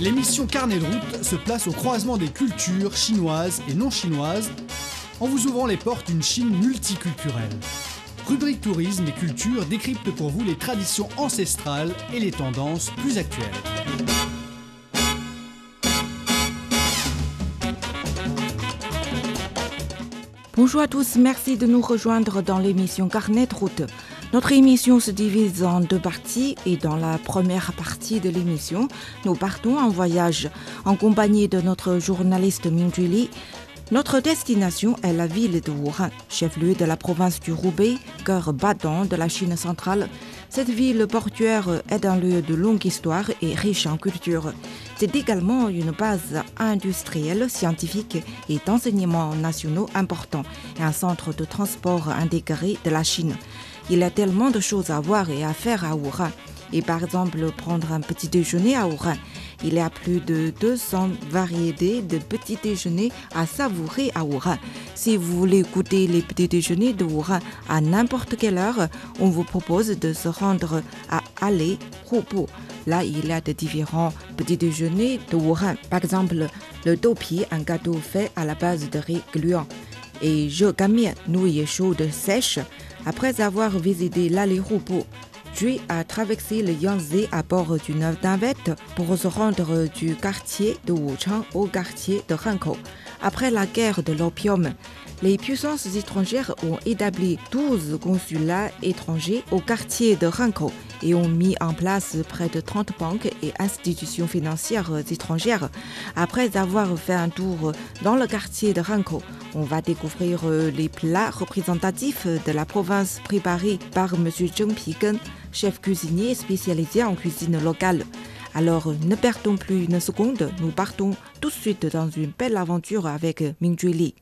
L'émission Carnet de route se place au croisement des cultures chinoises et non chinoises en vous ouvrant les portes d'une Chine multiculturelle. Rubrique tourisme et culture décrypte pour vous les traditions ancestrales et les tendances plus actuelles. Bonjour à tous, merci de nous rejoindre dans l'émission Carnet de route. Notre émission se divise en deux parties et dans la première partie de l'émission, nous partons en voyage en compagnie de notre journaliste Ming. Notre destination est la ville de Wuhan, chef-lieu de la province du Roubaix, cœur battant de la Chine centrale. Cette ville portuaire est un lieu de longue histoire et riche en culture. C'est également une base industrielle, scientifique et d'enseignement nationaux important et un centre de transport intégré de la Chine. Il y a tellement de choses à voir et à faire à Wuhan. Et par exemple, prendre un petit déjeuner à Wuhan. Il y a plus de 200 variétés de petits déjeuners à savourer à Wuhan. Si vous voulez goûter les petits déjeuners de Wuhan à n'importe quelle heure, on vous propose de se rendre à Allée Hupo. Là, il y a de différents petits déjeuners de Wuhan. Par exemple, le dopi, un gâteau fait à la base de riz gluant. Et je gamien, nouilles chaudes sèches. Après avoir visité l'allée Hupo, Jui a traversé le Yangtze à bord d'une navette pour se rendre du quartier de Wuchang au quartier de Hankou. Après la guerre de l'opium, les puissances étrangères ont établi 12 consulats étrangers au quartier de Hankou et ont mis en place près de 30 banques et institutions financières étrangères. Après avoir fait un tour dans le quartier de Hankou, on va découvrir les plats représentatifs de la province préparés par M. Zheng Pigen, chef cuisinier spécialisé en cuisine locale. Alors ne perdons plus une seconde, nous partons tout de suite dans une belle aventure avec Ming Li.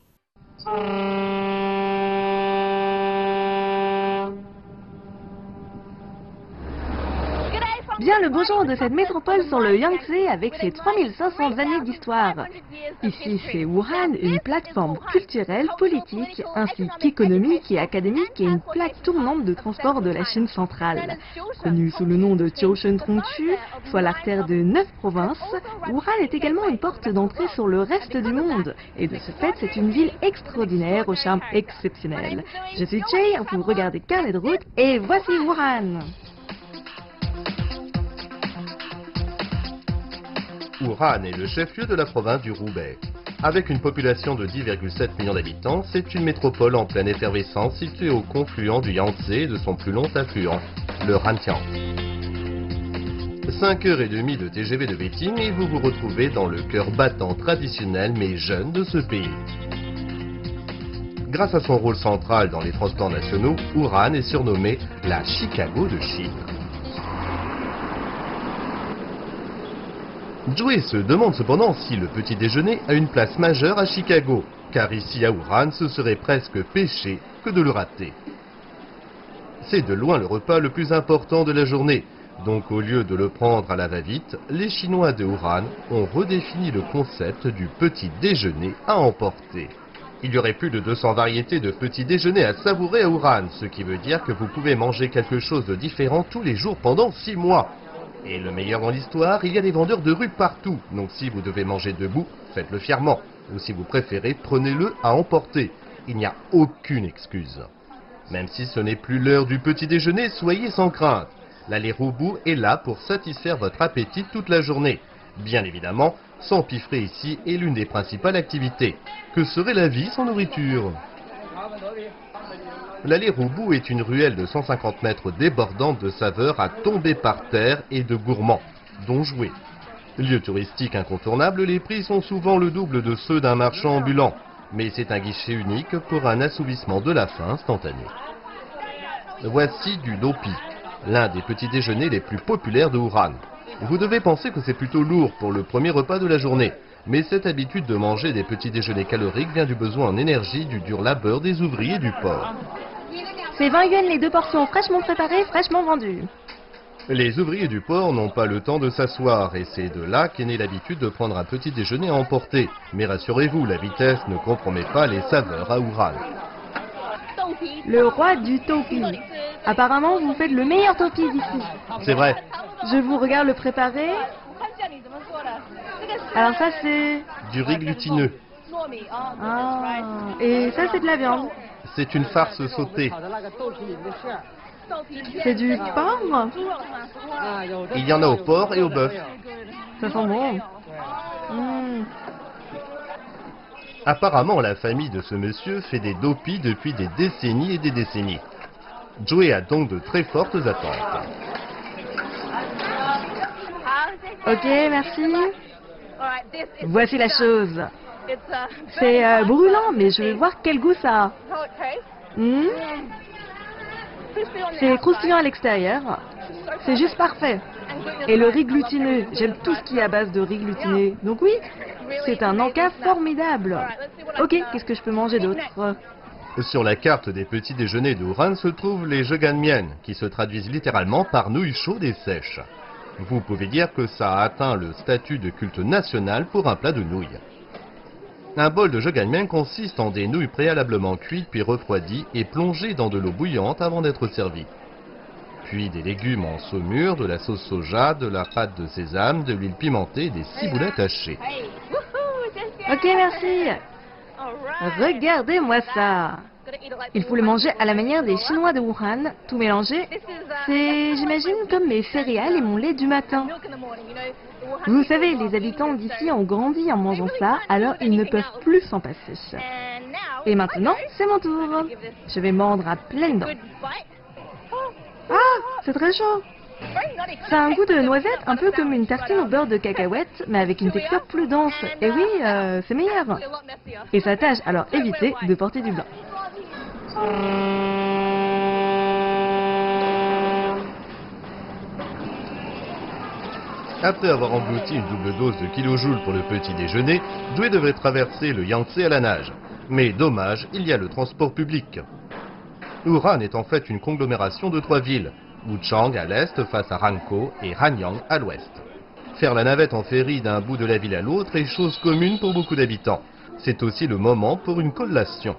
Bien le bonjour de cette métropole sur le Yangtze avec ses 3500 années d'histoire. Ici, c'est Wuhan, une plateforme culturelle, politique, ainsi qu'économique et académique et une plaque tournante de transport de la Chine centrale. Connue sous le nom de Tongchu, soit l'artère de neuf provinces, Wuhan est également une porte d'entrée sur le reste du monde. Et de ce fait, c'est une ville extraordinaire au charme exceptionnel. Je suis Jay, vous regardez Carnet de route et voici Wuhan. Wuhan est le chef-lieu de la province du Roubaix. Avec une population de 10,7 millions d'habitants, c'est une métropole en pleine effervescence située au confluent du Yangtze et de son plus long affluent, le Hantian. 5h30 de TGV de Beijing et vous vous retrouvez dans le cœur battant traditionnel mais jeune de ce pays. Grâce à son rôle central dans les transports nationaux, Wuhan est surnommée la Chicago de Chine. Joey se demande cependant si le petit déjeuner a une place majeure à Chicago, car ici à Wuhan, ce serait presque péché que de le rater. C'est de loin le repas le plus important de la journée, donc au lieu de le prendre à la va-vite, les Chinois de Wuhan ont redéfini le concept du petit déjeuner à emporter. Il y aurait plus de 200 variétés de petits déjeuners à savourer à Wuhan, ce qui veut dire que vous pouvez manger quelque chose de différent tous les jours pendant 6 mois. Et le meilleur dans l'histoire, il y a des vendeurs de rue partout. Donc si vous devez manger debout, faites-le fièrement. Ou si vous préférez, prenez-le à emporter. Il n'y a aucune excuse. Même si ce n'est plus l'heure du petit déjeuner, soyez sans crainte. L'allée Roubou est là pour satisfaire votre appétit toute la journée. Bien évidemment, s'empiffrer ici est l'une des principales activités. Que serait la vie sans nourriture? L'allée Roubou est une ruelle de 150 mètres débordante de saveurs à tomber par terre et de gourmands, dont jouer. Lieu touristique incontournable, les prix sont souvent le double de ceux d'un marchand ambulant, mais c'est un guichet unique pour un assouvissement de la faim instantané. Voici du Dopi, l'un des petits déjeuners les plus populaires de Wuhan. Vous devez penser que c'est plutôt lourd pour le premier repas de la journée, mais cette habitude de manger des petits déjeuners caloriques vient du besoin en énergie du dur labeur des ouvriers du port. C'est 20 yuan les deux portions fraîchement préparées, fraîchement vendues. Les ouvriers du port n'ont pas le temps de s'asseoir et c'est de là qu'est née l'habitude de prendre un petit déjeuner à emporter. Mais rassurez-vous, la vitesse ne compromet pas les saveurs à Wuhan. Le roi du topi. Apparemment, vous faites le meilleur topi d'ici. C'est vrai, Je vous regarde le préparer. Alors ça c'est... Du riz glutineux. Ah, et ça c'est de la viande. C'est une farce sautée. C'est du porc Il y en a au porc et au bœuf. Ça sent bon. Hmm. Apparemment, la famille de ce monsieur fait des dopis depuis des décennies et des décennies. Joey a donc de très fortes attentes. Ok, merci. Voici la chose. C'est euh, brûlant, mais je vais voir quel goût ça a. Hmm? C'est croustillant à l'extérieur. C'est juste parfait. Et le riz glutineux, j'aime tout ce qui est à base de riz glutiné. Donc oui, c'est un encas formidable. Ok, qu'est-ce que je peux manger d'autre? Sur la carte des petits déjeuners d'Ouran se trouvent les jeganmien, qui se traduisent littéralement par nouilles chaudes et sèches. Vous pouvez dire que ça a atteint le statut de culte national pour un plat de nouilles. Un bol de jeganmien consiste en des nouilles préalablement cuites puis refroidies et plongées dans de l'eau bouillante avant d'être servies. Puis des légumes en saumure, de la sauce soja, de la pâte de sésame, de l'huile pimentée et des ciboulettes hachées. Ok, merci. Regardez-moi ça. Il faut le manger à la manière des Chinois de Wuhan, tout mélangé. C'est, j'imagine, comme mes céréales et mon lait du matin. Vous savez, les habitants d'ici ont grandi en mangeant ça, alors ils ne peuvent plus s'en passer. Et maintenant, c'est mon tour. Je vais mordre à pleines dents. Ah, c'est très chaud. Ça a un goût de noisette, un peu comme une tartine au beurre de cacahuète, mais avec une texture plus dense. Et oui, euh, c'est meilleur. Et ça tâche, alors évitez de porter du blanc. Après avoir englouti une double dose de kilojoules pour le petit déjeuner, Douai devrait traverser le Yangtze à la nage. Mais dommage, il y a le transport public. Wuhan est en fait une conglomération de trois villes, Wuchang à l'est face à Hankou et Hanyang à l'ouest. Faire la navette en ferry d'un bout de la ville à l'autre est chose commune pour beaucoup d'habitants. C'est aussi le moment pour une collation.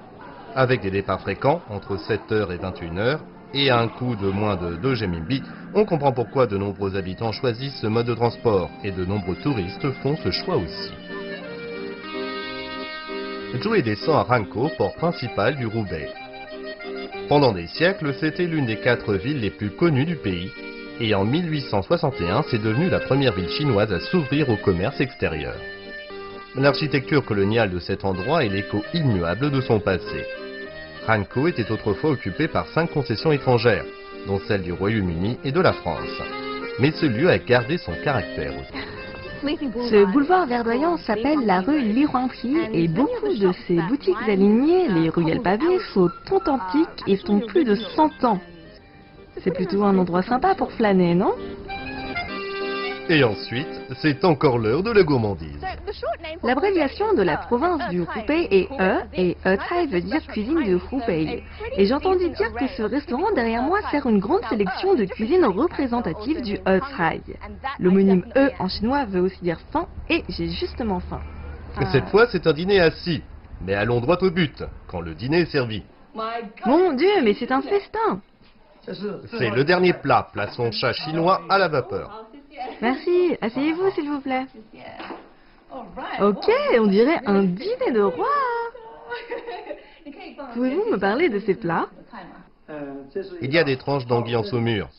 Avec des départs fréquents entre 7h et 21h et un coût de moins de 2 GMB, on comprend pourquoi de nombreux habitants choisissent ce mode de transport et de nombreux touristes font ce choix aussi. Joe descend à Ranko, port principal du Roubaix. Pendant des siècles, c'était l'une des quatre villes les plus connues du pays, et en 1861, c'est devenu la première ville chinoise à s'ouvrir au commerce extérieur. L'architecture coloniale de cet endroit est l'écho immuable de son passé. Hanko était autrefois occupé par cinq concessions étrangères, dont celles du Royaume-Uni et de la France. Mais ce lieu a gardé son caractère aussi. Ce boulevard verdoyant s'appelle la rue Li Huangpi et beaucoup de ces boutiques alignées, les ruelles pavées, sont authentiques et sont plus de 100 ans. C'est plutôt un endroit sympa pour flâner, non? Et ensuite, c'est encore l'heure de la gourmandise. L'abréviation de la province du Hubei est E et Etai veut dire cuisine de Hubei. Et j'ai entendu dire que ce restaurant derrière moi sert une grande sélection de cuisines représentatives du Etai. L'homonyme E en chinois veut aussi dire faim et j'ai justement faim. Cette fois, c'est un dîner assis. Mais allons droit au but, quand le dîner est servi. Mon Dieu, mais c'est un festin C'est le dernier plat, plaçons chat chinois à la vapeur. Merci, asseyez-vous s'il vous plaît. Ok, on dirait un dîner de roi. Pouvez-vous me parler de ces plats? Il y a des tranches d'anguille en saumure.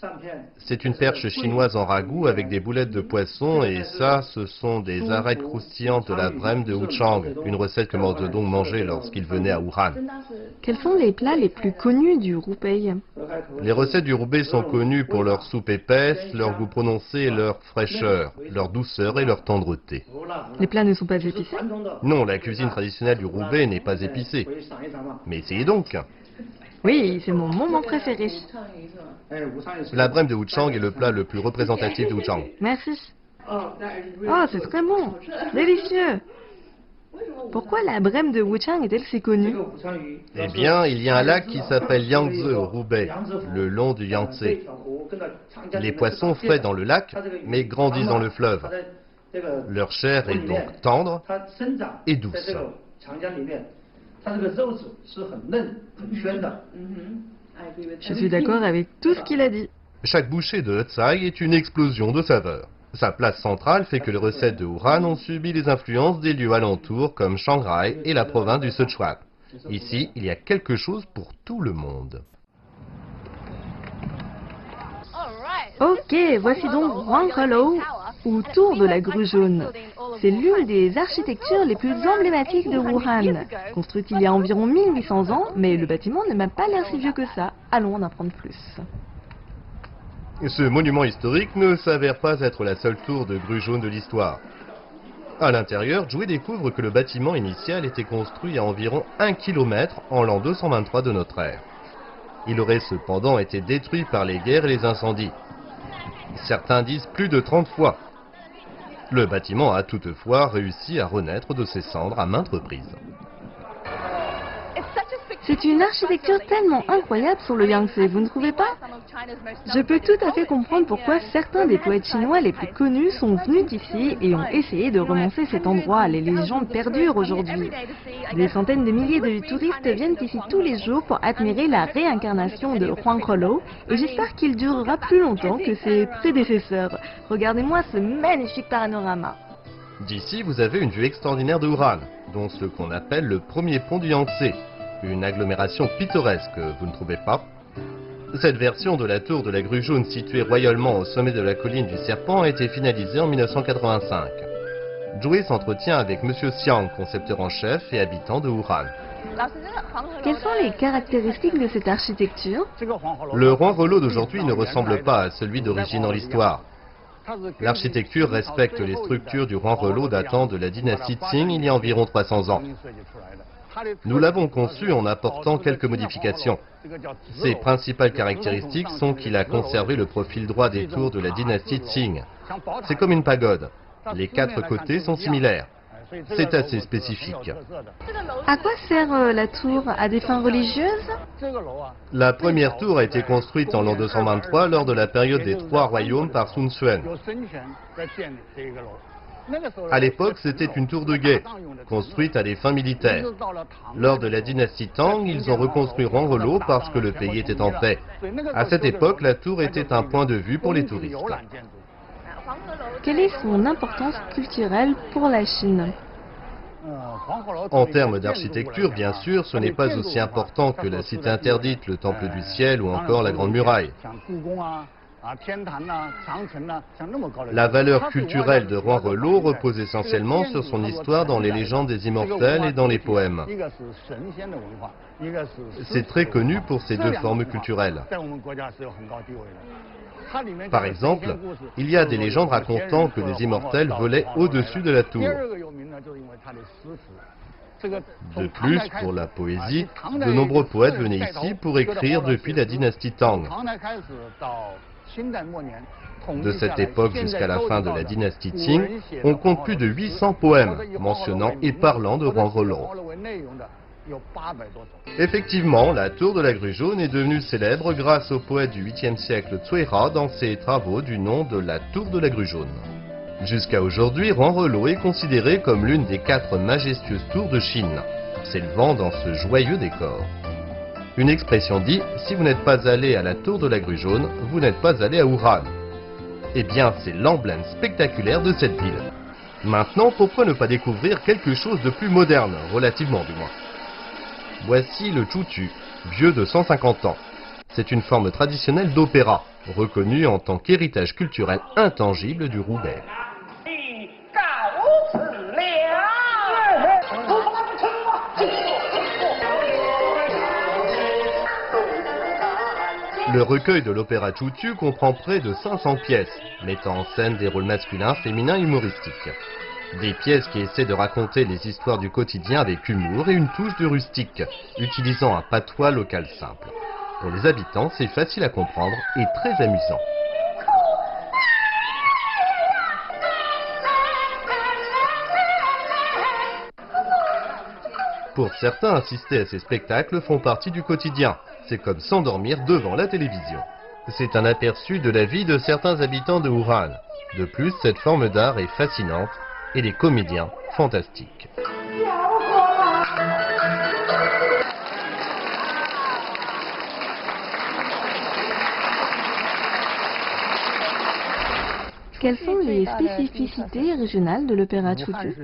C'est une perche chinoise en ragoût avec des boulettes de poisson et ça, ce sont des arêtes croustillantes de la brème de Wuchang, une recette que Mao Zedong mangeait lorsqu'il venait à Wuhan. Quels sont les plats les plus connus du Roupeil Les recettes du Roubaix sont connues pour leur soupe épaisse, leur goût prononcé et leur fraîcheur, leur douceur et leur tendreté. Les plats ne sont pas épicés? Non, la cuisine traditionnelle du Roubaix n'est pas épicée. Mais essayez donc Oui, c'est mon moment préféré. La brème de Wuchang est le plat le plus représentatif de Wuchang. Merci. Oh, c'est très bon. Délicieux. Pourquoi la brème de Wuchang est-elle si connue? Eh bien, il y a un lac qui s'appelle Yangtze au Roubaix, le long du Yangtze. Les poissons frais dans le lac, mais grandissent dans le fleuve. Leur chair est donc tendre et douce. Je suis d'accord avec tout ce qu'il a dit. Chaque bouchée de Tsai est une explosion de saveurs. Sa place centrale fait que les recettes de Wuhan ont subi les influences des lieux alentours comme Shanghai et la province du Sichuan. Ici, il y a quelque chose pour tout le monde. Ok, voici donc Huanghelou, ou Tour de la Grue Jaune. C'est l'une des architectures les plus emblématiques de Wuhan. Construite il y a environ 1800 ans, mais le bâtiment ne m'a pas l'air si vieux que ça. Allons en apprendre plus. Ce monument historique ne s'avère pas être la seule tour de grue jaune de l'histoire. À l'intérieur, Jouet découvre que le bâtiment initial était construit à environ 1 km en l'an 223 de notre ère. Il aurait cependant été détruit par les guerres et les incendies. Certains disent plus de 30 fois. Le bâtiment a toutefois réussi à renaître de ses cendres à maintes reprises. C'est une architecture tellement incroyable sur le Yangtze, vous ne trouvez pas Je peux tout à fait comprendre pourquoi certains des poètes chinois les plus connus sont venus ici et ont essayé de remonter cet endroit. Les légendes perdurent aujourd'hui. Des centaines de milliers de touristes viennent ici tous les jours pour admirer la réincarnation de Huang Holo et j'espère qu'il durera plus longtemps que ses prédécesseurs. Regardez-moi ce magnifique panorama. D'ici, vous avez une vue extraordinaire de Wuhan, dont ce qu'on appelle le premier pont du Yangtze, une agglomération pittoresque, vous ne trouvez pas? Cette version de la tour de la grue jaune située royalement au sommet de la colline du Serpent a été finalisée en 1985. Joey s'entretient avec Monsieur Xiang, concepteur en chef et habitant de Wuhan. Quelles sont les caractéristiques de cette architecture? Le roi Relot d'aujourd'hui ne ressemble pas à celui d'origine dans l'histoire. L'architecture respecte les structures du roi Relot datant de la dynastie Qing il y a environ 300 ans. Nous l'avons conçu en apportant quelques modifications. Ses principales caractéristiques sont qu'il a conservé le profil droit des tours de la dynastie Qing. C'est comme une pagode. Les quatre côtés sont similaires. C'est assez spécifique. À quoi sert euh, la tour? À des fins religieuses? La première tour a été construite en l'an 223 lors de la période des trois royaumes par Sun Quan. À l'époque, c'était une tour de guet, construite à des fins militaires. Lors de la dynastie Tang, ils ont reconstruit Rangelo parce que le pays était en paix. À cette époque, la tour était un point de vue pour les touristes. Quelle est son importance culturelle pour la Chine en termes d'architecture, bien sûr, ce n'est pas aussi important que la cité interdite, le Temple du Ciel ou encore la Grande Muraille. La valeur culturelle de Roi Relot repose essentiellement sur son histoire dans les légendes des immortels et dans les poèmes. C'est très connu pour ces deux formes culturelles. Par exemple, il y a des légendes racontant que les immortels volaient au-dessus de la tour. De plus, pour la poésie, de nombreux poètes venaient ici pour écrire depuis la dynastie Tang. De cette époque jusqu'à la fin de la dynastie Qing, on compte plus de 800 poèmes mentionnant et parlant de Rollo. Effectivement, la tour de la grue jaune est devenue célèbre grâce au poète du 8e siècle Tsuera dans ses travaux du nom de la tour de la grue jaune. Jusqu'à aujourd'hui, Rollo est considéré comme l'une des quatre majestueuses tours de Chine, s'élevant dans ce joyeux décor. Une expression dit si vous n'êtes pas allé à la tour de la grue jaune, vous n'êtes pas allé à Wuhan. Eh bien, c'est l'emblème spectaculaire de cette ville. Maintenant, pourquoi ne pas découvrir quelque chose de plus moderne, relativement du moins? Voici le chuchu, vieux de 150 ans. C'est une forme traditionnelle d'opéra, reconnue en tant qu'héritage culturel intangible du Roubaix. Le recueil de l'opéra Chuchu comprend près de 500 pièces, mettant en scène des rôles masculins, féminins humoristiques. Des pièces qui essaient de raconter les histoires du quotidien avec humour et une touche de rustique, utilisant un patois local simple. Pour les habitants, c'est facile à comprendre et très amusant. Pour certains, assister à ces spectacles font partie du quotidien, c'est comme s'endormir devant la télévision. C'est un aperçu de la vie de certains habitants de Wuhan. De plus, cette forme d'art est fascinante et les comédiens fantastiques. Quelles sont les spécificités régionales de l'opéra Chuchu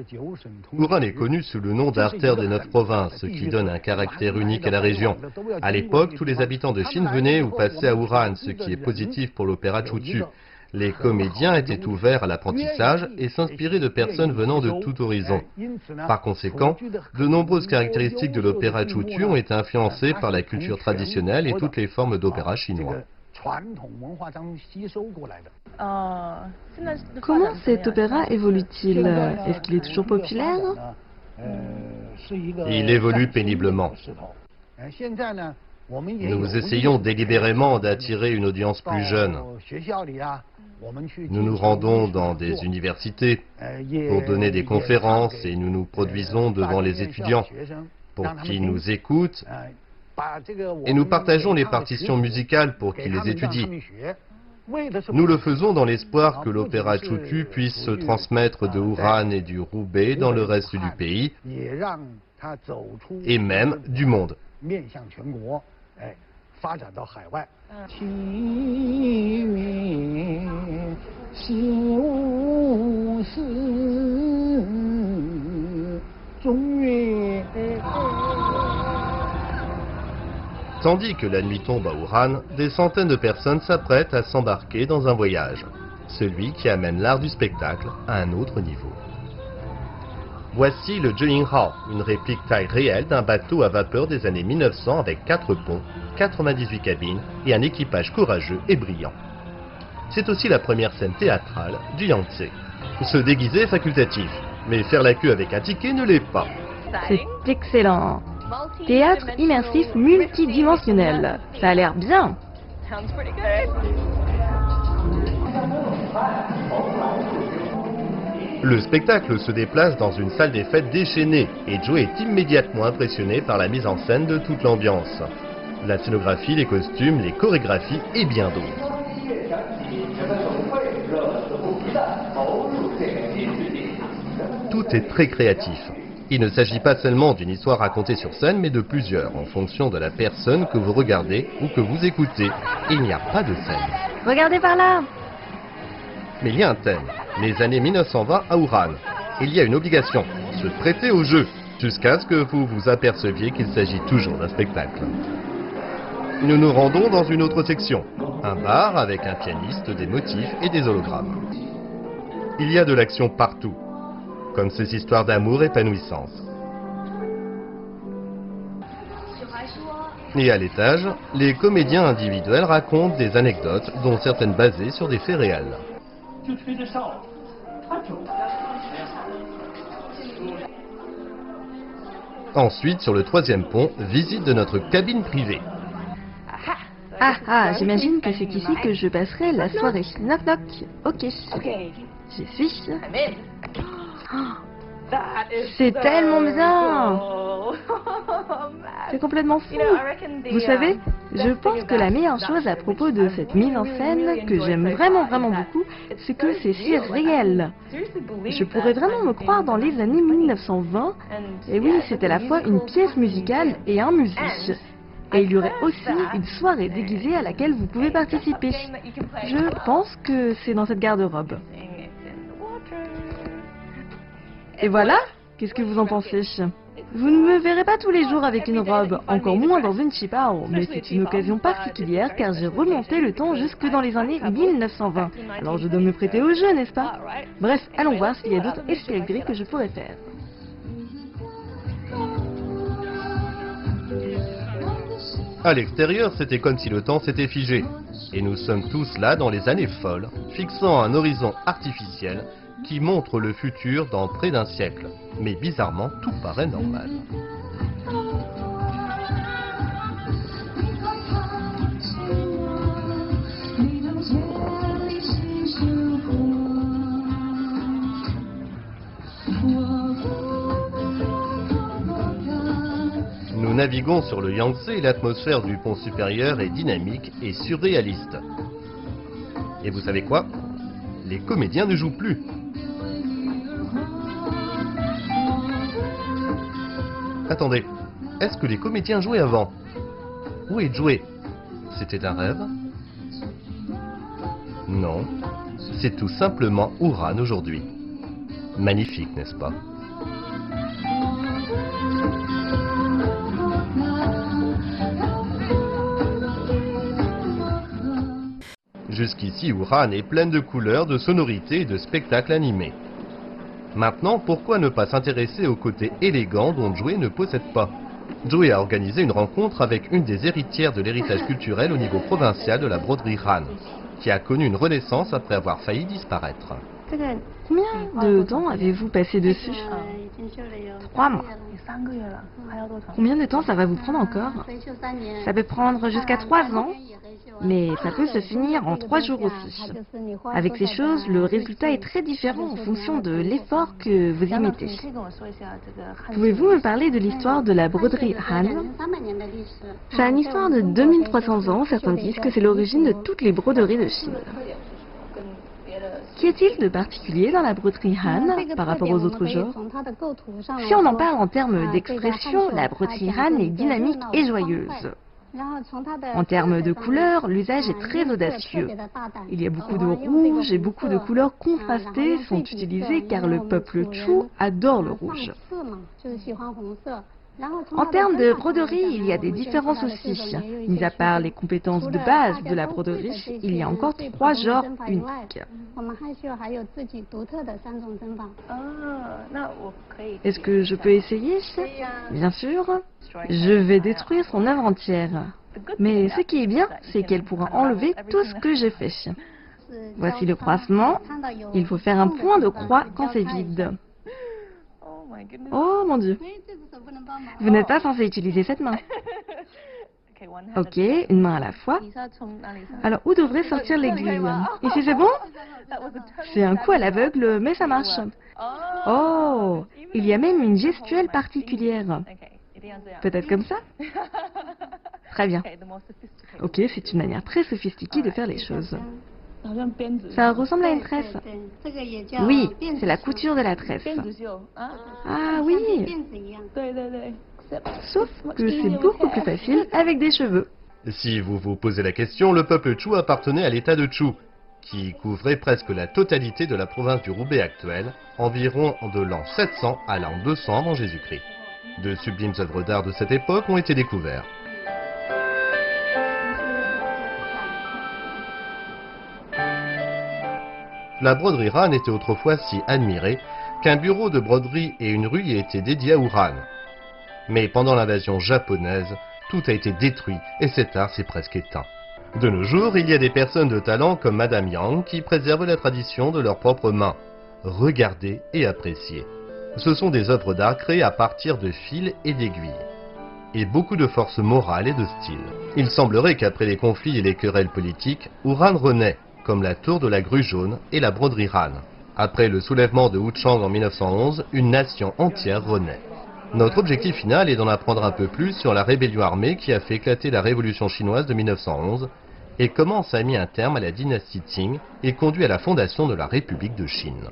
Wuhan est connu sous le nom d'artère des neuf provinces, ce qui donne un caractère unique à la région. À l'époque, tous les habitants de Chine venaient ou passaient à Wuhan, ce qui est positif pour l'opéra Chuchu. Les comédiens étaient ouverts à l'apprentissage et s'inspiraient de personnes venant de tout horizon. Par conséquent, de nombreuses caractéristiques de l'opéra Chuchu ont été influencées par la culture traditionnelle et toutes les formes d'opéra chinois. Comment cet opéra évolue-t-il? Est-ce qu'il est toujours populaire Il évolue péniblement. Nous essayons délibérément d'attirer une audience plus jeune. Nous nous rendons dans des universités pour donner des conférences et nous nous produisons devant les étudiants pour qu'ils nous écoutent et nous partageons les partitions musicales pour qu'ils les étudient. Nous le faisons dans l'espoir que l'opéra Chuchu puisse se transmettre de Wuhan et du Roubaix dans le reste du pays et même du monde. Tandis que la nuit tombe à Wuhan, des centaines de personnes s'apprêtent à s'embarquer dans un voyage, celui qui amène l'art du spectacle à un autre niveau. Voici le Hao, une réplique taille réelle d'un bateau à vapeur des années 1900 avec 4 ponts, 98 cabines et un équipage courageux et brillant. C'est aussi la première scène théâtrale du Yangtze. Se déguiser est facultatif, mais faire la queue avec un ticket ne l'est pas. C'est excellent Théâtre immersif multidimensionnel. Ça a l'air bien. Le spectacle se déplace dans une salle des fêtes déchaînée et Joe est immédiatement impressionné par la mise en scène de toute l'ambiance. La scénographie, les costumes, les chorégraphies et bien d'autres. Tout est très créatif. Il ne s'agit pas seulement d'une histoire racontée sur scène, mais de plusieurs, en fonction de la personne que vous regardez ou que vous écoutez. Il n'y a pas de scène. Regardez par là Mais il y a un thème. Les années 1920 à Wuhan. Il y a une obligation, se prêter au jeu, jusqu'à ce que vous vous aperceviez qu'il s'agit toujours d'un spectacle. Nous nous rendons dans une autre section, un bar avec un pianiste, des motifs et des hologrammes. Il y a de l'action partout, comme ces histoires d'amour épanouissantes. Et à l'étage, les comédiens individuels racontent des anecdotes, dont certaines basées sur des faits réels. Ensuite, sur le troisième pont, visite de notre cabine privée. Ah ah, j'imagine que c'est ici que je passerai la soirée. Knock knock. Ok. J'y suis. C'est tellement bien C'est complètement fou Vous savez, je pense que la meilleure chose à propos de cette mise en scène, que j'aime vraiment vraiment beaucoup, c'est que c'est si réel. Je pourrais vraiment me croire dans les années 1920, et oui, c'est à la fois une pièce musicale et un musicien. Et il y aurait aussi une soirée déguisée à laquelle vous pouvez participer. Je pense que c'est dans cette garde-robe. Et voilà Qu'est-ce que vous en pensez? Vous ne me verrez pas tous les jours avec une robe, encore moins dans une chipao, mais c'est une occasion particulière car j'ai remonté le temps jusque dans les années 1920. Alors je dois me prêter au jeu, n'est-ce pas? Bref, allons voir s'il y a d'autres escaliers que je pourrais faire. À l'extérieur, c'était comme si le temps s'était figé. Et nous sommes tous là dans les années folles, fixant un horizon artificiel qui montre le futur dans près d'un siècle. Mais bizarrement, tout paraît normal. Nous naviguons sur le Yangtze et l'atmosphère du pont supérieur est dynamique et surréaliste. Et vous savez quoi? Les comédiens ne jouent plus. Attendez, est-ce que les comédiens jouaient avant? Oui, jouaient. C'était un rêve? Non, C'est tout simplement Ouran aujourd'hui. Magnifique, n'est-ce pas? Jusqu'ici, Ouran est pleine de couleurs, de sonorités et de spectacles animés. Maintenant, pourquoi ne pas s'intéresser au côté élégant dont Joué ne possède pas? Joué a organisé une rencontre avec une des héritières de l'héritage culturel au niveau provincial de la broderie Han, qui a connu une renaissance après avoir failli disparaître. Combien de temps avez-vous passé dessus Trois mois. Combien de temps ça va vous prendre encore Ça peut prendre jusqu'à trois ans, mais ça peut se finir en trois jours aussi. Avec ces choses, le résultat est très différent en fonction de l'effort que vous y mettez. Pouvez-vous me parler de l'histoire de la broderie Han? Ça a une histoire de 2300 ans, certains disent que c'est l'origine de toutes les broderies de Chine. Qu'y a-t-il de particulier dans la broderie Han par rapport aux autres genres Si on en parle en termes d'expression, la broderie Han est dynamique et joyeuse. En termes de couleurs, l'usage est très audacieux. Il y a beaucoup de rouge et beaucoup de couleurs contrastées sont utilisées car le peuple Chu adore le rouge. En termes de broderie, il y a des différences aussi. Mis à part les compétences de base de la broderie, il y a encore trois genres uniques. Est-ce que je peux essayer Bien sûr. Je vais détruire son œuvre entière. Mais ce qui est bien, c'est qu'elle pourra enlever tout ce que j'ai fait. Voici le croisement. Il faut faire un point de croix quand c'est vide. Oh mon dieu. Vous n'êtes pas censé utiliser cette main. Ok, une main à la fois. Alors, où devrait sortir l'aiguille Ici, c'est bon C'est un coup à l'aveugle, mais ça marche. Oh, il y a même une gestuelle particulière. Peut-être comme ça Très bien. Ok, c'est une manière très sophistiquée de faire les choses. Ça ressemble à une tresse. Oui, c'est la couture de la tresse. Ah oui Sauf que c'est beaucoup plus facile avec des cheveux. Si vous vous posez la question, le peuple Chu appartenait à l'état de Chu, qui couvrait presque la totalité de la province du Roubaix actuelle, environ de l'an 700 à l'an 200 avant Jésus-Christ. De sublimes œuvres d'art de cette époque ont été découvertes. La broderie Han était autrefois si admirée qu'un bureau de broderie et une rue y étaient dédiés à Ouran. Mais pendant l'invasion japonaise, tout a été détruit et cet art s'est presque éteint. De nos jours, il y a des personnes de talent comme Madame Yang qui préservent la tradition de leurs propres mains. Regardez et appréciez. Ce sont des œuvres d'art créées à partir de fils et d'aiguilles. Et beaucoup de force morale et de style. Il semblerait qu'après les conflits et les querelles politiques, Ouran renaît comme la tour de la grue jaune et la broderie Han. Après le soulèvement de Wuchang en 1911, une nation entière renaît. Notre objectif final est d'en apprendre un peu plus sur la rébellion armée qui a fait éclater la révolution chinoise de 1911 et comment ça a mis un terme à la dynastie Qing et conduit à la fondation de la République de Chine.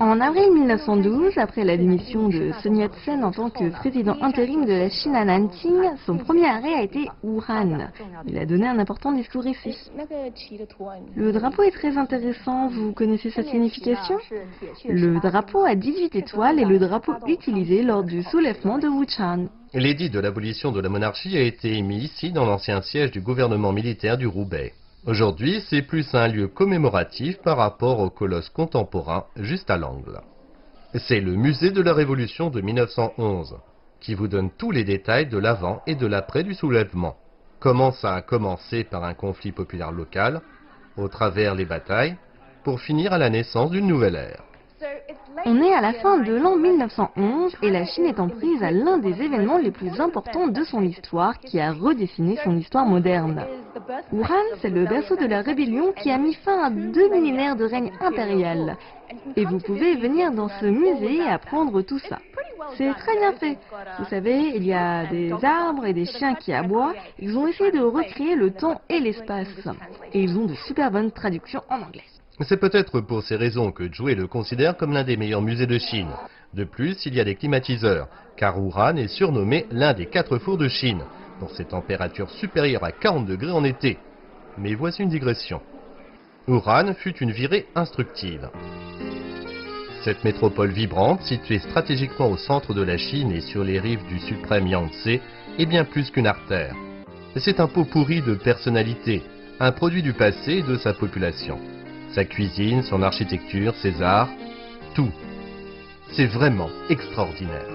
En avril 1912, après la démission de Sun Yat-sen en tant que président intérim de la Chine à Nanking, son premier arrêt a été Wuhan. Il a donné un important discours ici. Le drapeau est très intéressant, vous connaissez sa signification? Le drapeau a 18 étoiles et le drapeau utilisé lors du soulèvement de Wuchan. L'édit de l'abolition de la monarchie a été émis ici dans l'ancien siège du gouvernement militaire du Roubaix. Aujourd'hui, c'est plus un lieu commémoratif par rapport au colosse contemporain juste à l'angle. C'est le musée de la Révolution de 1911 qui vous donne tous les détails de l'avant et de l'après du soulèvement. Comment ça a commencé par un conflit populaire local, au travers les batailles, pour finir à la naissance d'une nouvelle ère. On est à la fin de l'an 1911 et la Chine est en prise à l'un des événements les plus importants de son histoire qui a redessiné son histoire moderne. Wuhan, c'est le berceau de la rébellion qui a mis fin à deux millénaires de règne impérial. Et vous pouvez venir dans ce musée et apprendre tout ça. C'est très bien fait. Vous savez, il y a des arbres et des chiens qui aboient. Ils ont essayé de recréer le temps et l'espace. Et ils ont de super bonnes traductions en anglais. C'est peut-être pour ces raisons que Zhou le considère comme l'un des meilleurs musées de Chine. De plus, il y a des climatiseurs, car Wuhan est surnommé l'un des quatre fours de Chine, pour ses températures supérieures à 40 degrés en été. Mais voici une digression. Wuhan fut une virée instructive. Cette métropole vibrante, située stratégiquement au centre de la Chine et sur les rives du suprême Yangtze, est bien plus qu'une artère. C'est un pot pourri de personnalités, un produit du passé et de sa population. Sa cuisine, son architecture, ses arts, tout. C'est vraiment extraordinaire.